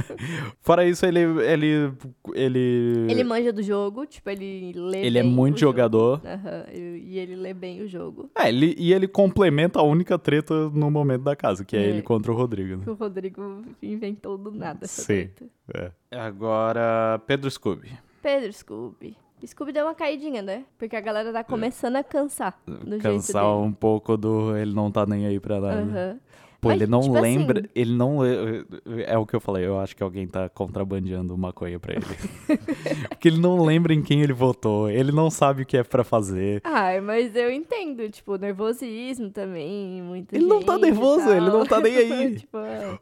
Fora isso, ele. Ele. Ele, Ele manja do jogo, tipo, ele lê ele é muito jogador. Aham, e e ele lê bem o jogo. É, ele, e ele complementa a única treta no momento da casa, que é, É. ele contra o Rodrigo. né? O Rodrigo inventou do nada essa Sim. treta. É. Agora, Pedro Scooby. Pedro Scooby. Scooby deu uma caidinha, né? Porque a galera tá começando a cansar do Cansar um pouco do ele não tá nem aí pra nada. Aham. Pô, Mas, ele não tipo lembra. assim- Ele não. É o que eu falei, eu acho que alguém tá contrabandeando maconha pra ele. Porque ele não lembra em quem ele votou, ele não sabe o que é pra fazer. Ai, mas eu entendo, tipo, nervosismo também, muita Ele não tá nervoso, ele não tá nem aí. tipo, é.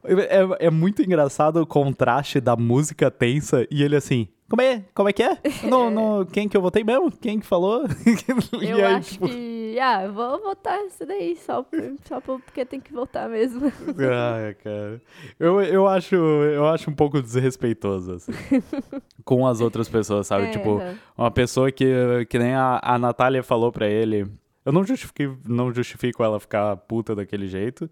É, é muito engraçado o contraste da música tensa e ele assim. Como é? Como é que é? No, no, quem que eu votei mesmo? Quem que falou? Eu aí, acho tipo, que. Ah, eu vou votar isso daí, só, só por- porque tem que votar mesmo. Ai, cara. Eu, eu, acho, eu acho um pouco desrespeitoso, assim. com as outras pessoas, sabe? É, tipo, uma pessoa que, que nem a, a Natália falou pra ele. Eu não justifico, não justifico ela ficar puta daquele jeito,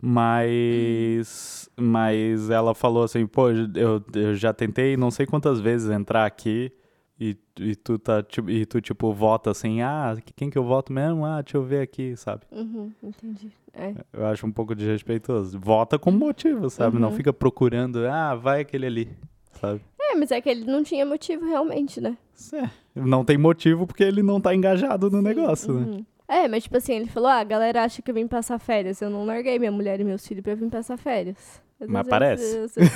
mas. Mas ela falou assim, pô, eu, eu já tentei não sei quantas vezes entrar aqui. E, e tu tá, tipo, e tu, tipo, vota assim, ah, quem que eu voto mesmo? Ah, deixa eu ver aqui, sabe? Uhum, entendi. É. Eu acho um pouco desrespeitoso. Vota com motivo, sabe? Não Uhum. fica procurando, ah, vai aquele ali, sabe? é, mas é que ele não tinha motivo realmente, né? É, não tem motivo porque ele não tá engajado no negócio, né? Uhum. É, mas tipo assim, ele falou: ah, a galera acha que eu vim passar férias. Eu não larguei minha mulher e meus filhos pra vir passar férias. Às Mas vezes parece. Eu, eu,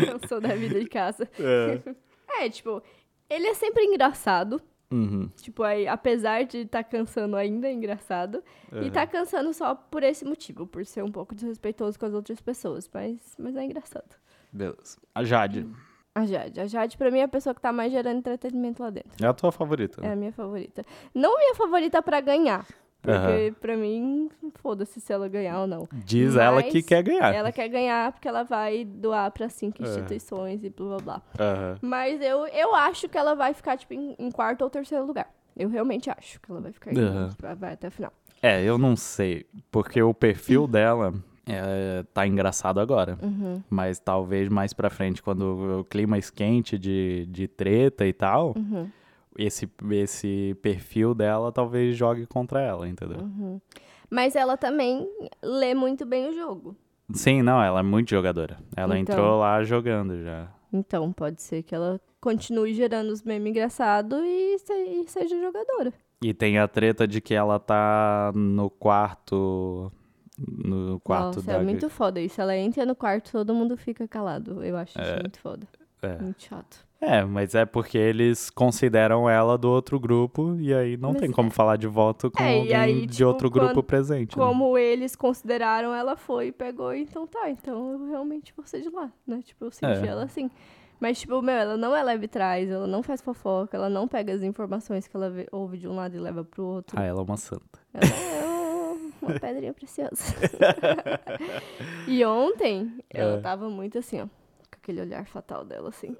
eu, eu sou da vida de casa. É. É, tipo, ele é sempre engraçado. Uhum. Tipo, aí, apesar de estar cansando ainda, é engraçado. E tá cansando só por esse motivo, por ser um pouco desrespeitoso com as outras pessoas. Mas, mas é engraçado. Beleza. A Jade. A Jade. A Jade, pra mim, é a pessoa que tá mais gerando entretenimento lá dentro. É a tua favorita. É né? a minha favorita. Não minha favorita pra ganhar. Porque, Aham. pra mim, foda-se se ela ganhar ou não. Diz ela Mas que quer ganhar. Ela quer ganhar porque ela vai doar pra cinco É. instituições e blá blá blá. Aham. Mas eu, eu acho que ela vai ficar, tipo, em, em quarto ou terceiro lugar. Eu realmente acho que ela vai ficar em, Aham. vai- até o final. É, eu não sei. Porque o perfil dela é, tá engraçado agora. Uhum. Mas talvez mais pra frente, quando o clima esquente de, de treta e tal, Uhum. esse, esse perfil dela talvez jogue contra ela, entendeu? Uhum. Mas ela também lê muito bem o jogo. Sim, não, ela é muito jogadora. Ela Então. entrou lá jogando já. Então, pode ser que ela continue gerando os memes engraçados e, se- e seja jogadora. E tem a treta de que ela tá no quarto. No quarto Nossa, da. é muito foda isso. Ela entra no quarto, todo mundo fica calado. Eu acho isso É. muito foda. É. Muito chato. É, mas é porque eles consideram ela do outro grupo e aí não Mas tem como falar de voto com É, alguém aí, de tipo, outro grupo quando- presente. né? Como eles consideraram, ela foi e pegou, então tá. Então eu realmente vou ser de lá, né? Tipo, eu senti É. ela assim. Mas, tipo, meu, ela não é leve trás, ela não faz fofoca, ela não pega as informações que ela ouve de um lado e leva pro outro. Ah, ela é uma santa. Ela é uma pedrinha preciosa. e ontem, ela É. tava muito assim, ó. Com aquele olhar fatal dela, assim.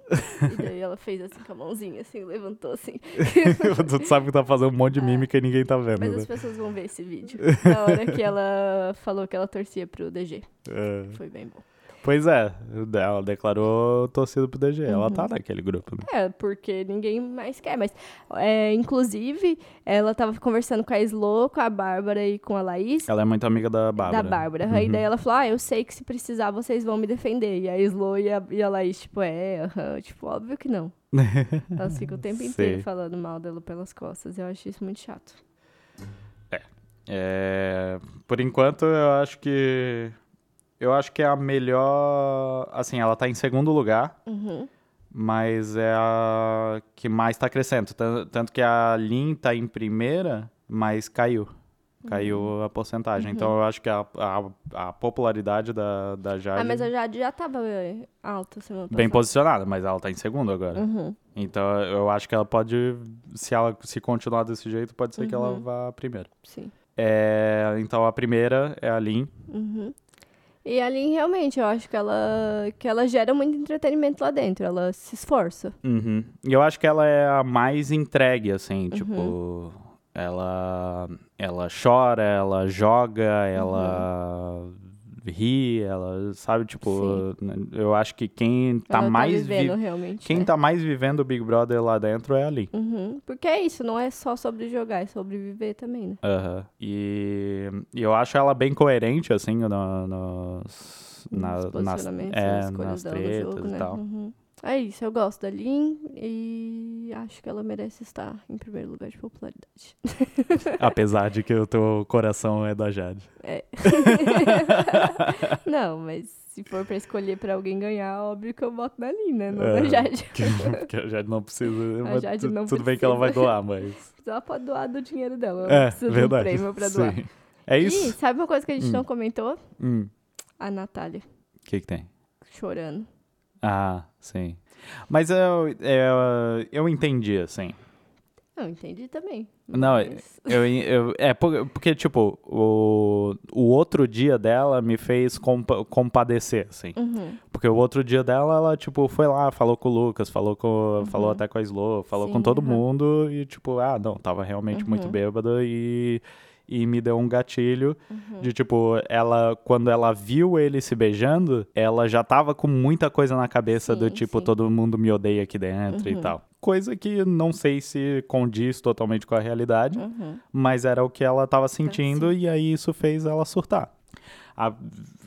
E daí ela fez assim com a mãozinha, assim, levantou assim. tu sabe que tá fazendo um monte de mímica e ninguém tá vendo, Mas né? as pessoas vão ver esse vídeo. Na hora que ela falou que ela torcia pro DG. É. Foi bem bom. Pois é, ela declarou torcida pro DG. Ela Uhum. tá naquele grupo, né? É, porque ninguém mais quer. Mas, é, inclusive, ela tava conversando com a Slo, com a Bárbara e com a Laís. Ela é muito amiga da Bárbara. Da Bárbara. Aí Uhum. daí ela falou: Ah, eu sei que se precisar vocês vão me defender. E a Slo e a, e a Laís, tipo, é, aham. Tipo, óbvio que não. Elas ficam o tempo Sei. inteiro falando mal dela pelas costas. Eu acho isso muito chato. É, por enquanto, eu acho que. Eu acho que é a melhor. Assim, ela tá em segundo lugar, Uhum. mas é a que mais tá crescendo. Tan- Tanto que a Lin tá em primeira, mas caiu. Caiu Uhum. a porcentagem. Então eu acho que a, a, a popularidade da, da Jade. Ah, mas a Jade já tava é, alta semana Bem passada. posicionada, mas ela tá em segundo agora. Uhum. Então eu acho que ela pode. Se ela se continuar desse jeito, pode ser que ela Uhum. vá primeiro. Sim. É, então a primeira é a Lin. Uhum. E a Lin, realmente, eu acho que ela, que ela gera muito entretenimento lá dentro. Ela se esforça. Uhum. E eu acho que ela é a mais entregue, assim, Uhum. tipo, ela ela chora, ela joga, ela ri, ela sabe, tipo, Sim. eu acho que quem tá ela mais tá vivendo vi- realmente. quem né? tá mais vivendo o Big Brother lá dentro é a Lin. Uhum. Porque é isso, não é só sobre jogar, é sobre viver também, né? Aham. E, e eu acho ela bem coerente, assim, no, nos, na- nas, é, nas tretas jogo, e né? tal. Uhum. É isso, eu gosto da Lin e acho que ela merece estar em primeiro lugar de popularidade. Apesar de que o teu coração é da Jade. É. não, mas se for pra escolher pra alguém ganhar, óbvio que eu voto na Lin, né? Não É. na Jade. Porque a Jade não precisa. mas Jade não tudo bem que ela vai precisa. doar, mas. Ela pode doar do dinheiro dela. Ela É, precisa verdade. de um prêmio pra doar. Sim. É E isso? sabe uma coisa que a gente Hum. não comentou? Hum. A Natália O que, que tem? chorando. Ah, sim. Mas eu, eu, eu entendi, assim. Eu entendi também. Não, mas- eu, eu, é por- porque, tipo, o, o outro dia dela me fez compa- compadecer, assim. Uhum. Porque o outro dia dela, ela, tipo, foi lá, falou com o Lucas, falou, com, falou Uhum. até com a Slo, falou Sim, com todo aham. mundo e, tipo, ah, não, tava realmente muito Uhum. bêbada e, e me deu um gatilho Uhum. de, tipo, ela, quando ela viu ele se beijando, ela já tava com muita coisa na cabeça do, Sim, tipo, sim. todo mundo me odeia aqui dentro e Uhum. tal. Coisa que não sei se condiz totalmente com a realidade, Uhum. mas era o que ela tava sentindo e aí isso fez ela surtar. A, O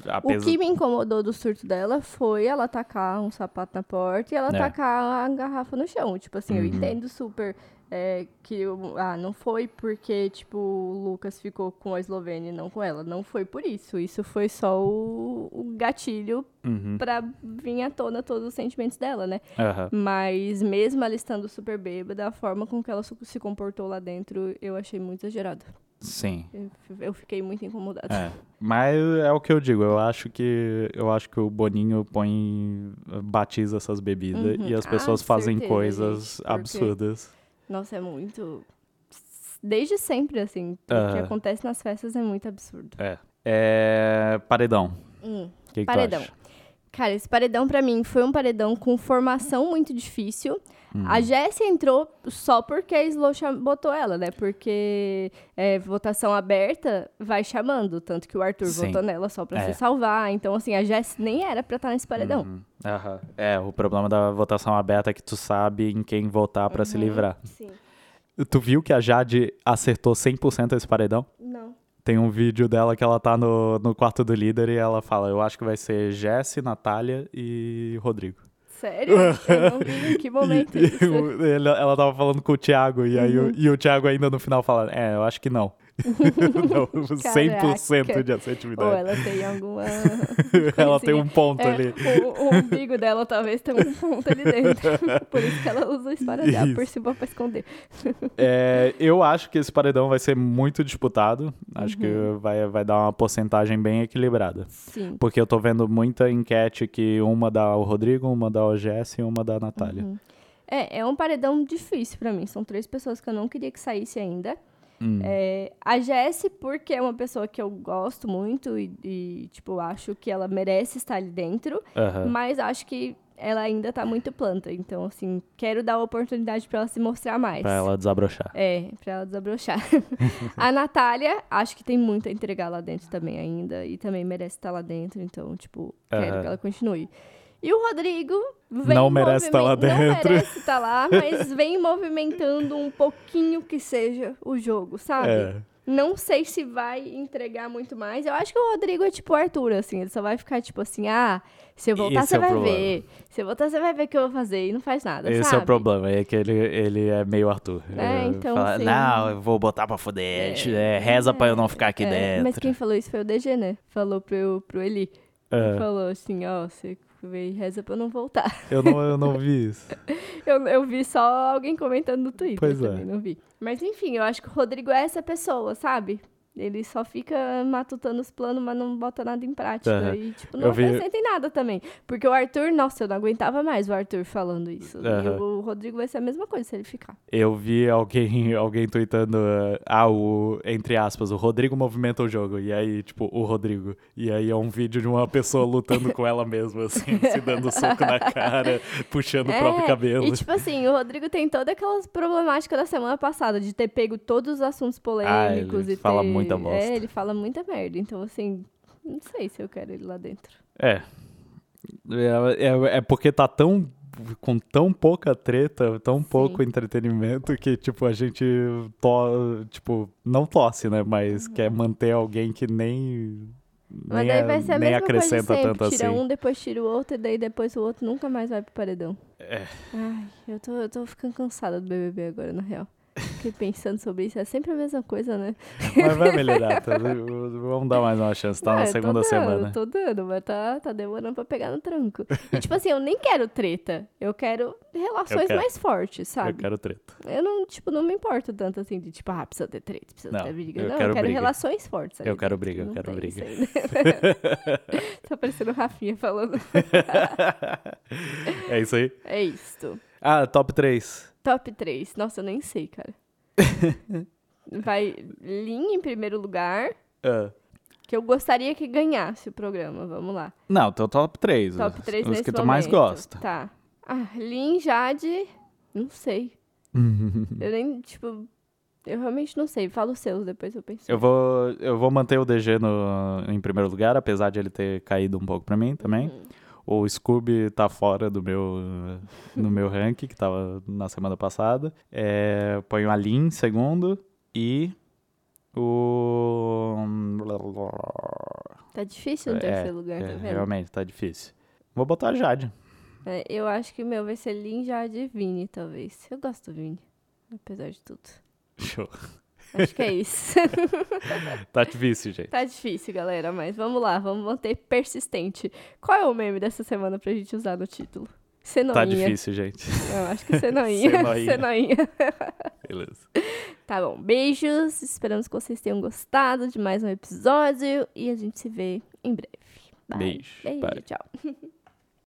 apesar- que me incomodou do surto dela foi ela tacar um sapato na porta e ela É. tacar a garrafa no chão. Tipo assim, eu Uhum. entendo super é, que ah, não foi porque, tipo, o Lucas ficou com a Eslovênia e não com ela. Não foi por isso. Isso foi só o, o gatilho Uhum, pra vir à tona todos os sentimentos dela, né? aham. Mas mesmo ela estando super bêbada, a forma com que ela se comportou lá dentro, eu achei muito exagerado. Sim. Eu, eu fiquei muito incomodada. É. Mas é o que eu digo, eu acho que eu acho que o Boninho põe batiza essas bebidas Uhum. e as Ah, pessoas de fazem certeza, coisas gente, porque- absurdas. Nossa, é muito. Desde sempre, assim. O que acontece nas festas é muito absurdo. É. É, paredão. Hum, O que, que paredão. tu acha? Cara, esse paredão pra mim foi um paredão com formação muito difícil. Uhum. A Jessie entrou só porque a Slow botou ela, né? Porque é, votação aberta vai chamando. Tanto que o Arthur Sim. votou nela só pra É. se salvar. Então, assim, a Jessie nem era pra estar nesse paredão. Uhum. Aham. É, o problema da votação aberta é que tu sabe em quem votar pra Uhum. se livrar. Sim. Tu viu que a Jade acertou 100% esse paredão? Não. Tem um vídeo dela que ela tá no, no quarto do líder e ela fala: Eu acho que vai ser Jesse, Natália e Rodrigo. Sério? Eu não vi em que momento E- isso. ele- ela tava falando com o Thiago, e aí o, Uhum. e o Thiago ainda no final fala: É, eu acho que não. não 100% de Ou assertividade. ela tem alguma. Ela tem um ponto É, ali. O, o umbigo dela talvez tenha um ponto ali dentro. Por isso que ela usa esparadrapo por Isso. cima pra esconder. É, eu acho que esse paredão vai ser muito disputado. Acho Uhum. que vai, vai dar uma porcentagem bem equilibrada. Sim. Porque eu tô vendo muita enquete que uma dá o Rodrigo, uma dá o Jesse e uma dá a Natália. Uhum. É, é um paredão difícil pra mim. São três pessoas que eu não queria que saísse ainda. Hum. É, a Jessie, porque é uma pessoa que eu gosto muito e, e, tipo, acho que ela merece estar ali dentro. Mas acho que ela ainda tá muito planta. Então, assim, quero dar a oportunidade pra ela se mostrar mais. Pra ela desabrochar. É, pra ela desabrochar. a Natália, acho que tem muito a entregar lá dentro também ainda. E também merece estar lá dentro. Então, tipo, quero que ela continue. E o Rodrigo vem Não merece tá lá dentro. Não merece estar lá, mas vem movimentando um pouquinho que seja o jogo, sabe? É. Não sei se vai entregar muito mais. Eu acho que o Rodrigo é tipo o Arthur, assim. Ele só vai ficar tipo assim, ah, se eu voltar Esse você é vai problema. ver. Se eu voltar você vai ver o que eu vou fazer. E não faz nada, Esse sabe? é o problema, é que ele, ele é meio Arthur. É, Ele então, fala, sim. Não, eu vou botar pra foder. É, é, reza pra eu não ficar aqui É, dentro. Mas quem falou isso foi o DG, né? Falou pro, pro Eli. É, Falou assim, ó, você veio e reza pra eu não voltar. eu, não, eu não vi isso. Eu, eu vi só alguém comentando no Twitter Pois é. não vi. Mas enfim, eu acho que o Rodrigo é essa pessoa, sabe? Ele só fica matutando os planos, mas não bota nada em prática. Aham. E, tipo, não vi- acrescenta em nada também. Porque o Arthur, nossa, eu não aguentava mais o Arthur falando isso. E Aham. o Rodrigo vai ser a mesma coisa se ele ficar. Eu vi alguém, alguém tweetando, eh, ah, o, entre aspas, o Rodrigo movimenta o jogo. E aí, tipo, o Rodrigo. E aí é um vídeo de uma pessoa lutando com ela mesma, assim, se dando soco na cara, puxando o próprio cabelo. É, E tipo assim, o Rodrigo tem toda aquela problemática da semana passada, de ter pego todos os assuntos polêmicos Ah, e fala ter... muita bosta. É, ele fala muita merda. Então, assim, não sei se eu quero ele lá dentro. É. É, é, é porque tá tão. Com tão pouca treta, tão pouco entretenimento que, tipo, a gente to, tipo, não tosse, né? Mas quer manter alguém que nem. Mas nem, daí vai ser a mesma coisa acrescenta sempre. tanto tira assim. um, depois tira o outro, e daí depois o outro nunca mais vai pro paredão. É. Ai, eu tô, eu tô ficando cansada do BBB agora, na real. Pensando sobre isso. É sempre a mesma coisa, né? Mas vai melhorar. Tá? Vamos dar mais uma chance. Tá Não, na eu tô segunda dando, semana. Tô dando, mas tá, tá demorando pra pegar no tranco. E, tipo assim, eu nem quero treta. Eu quero relações Eu quero. mais fortes, sabe? Eu quero treta. Eu não, tipo, não me importo tanto assim de tipo, ah, precisa ter treta, precisa Não, ter briga. eu não, quero eu quero briga. relações fortes. Eu quero dentro, briga, eu não quero briga. isso né? tá parecendo o Rafinha falando. é isso aí. É isto. Ah, top 3. Top 3. Nossa, eu nem sei, cara. Vai Lin em primeiro lugar, Ah. que eu gostaria que ganhasse o programa. Vamos lá. Não, teu top 3. Top 3 Os nesse que tu mais momento. gosta. Tá. Ah, Lin, Jade, não sei. eu nem, tipo, eu realmente não sei. Fala os seus, depois eu penso. Eu vou, eu vou manter o DG no, em primeiro lugar, apesar de ele ter caído um pouco pra mim também. Uhum. O Scooby tá fora do meu, no meu ranking, que tava na semana passada. É, ponho a Lin em segundo e o... Tá difícil no É, terceiro lugar, tá É, vendo? realmente, tá difícil. Vou botar a Jade. É, eu acho que o meu vai ser Lin, Jade e Vini, talvez. Eu gosto do Vini, apesar de tudo. Show. Acho que é isso. Tá difícil, gente. tá difícil, galera, mas vamos lá, vamos manter persistente. Qual é o meme dessa semana pra gente usar no título? Cenoinha. Tá difícil, gente. Eu acho que cenoinha. Cenoinha. cenoinha. Beleza. Tá bom, beijos. Esperamos que vocês tenham gostado de mais um episódio e a gente se vê em breve. Bye. Beijo. Beijo, Bye. tchau.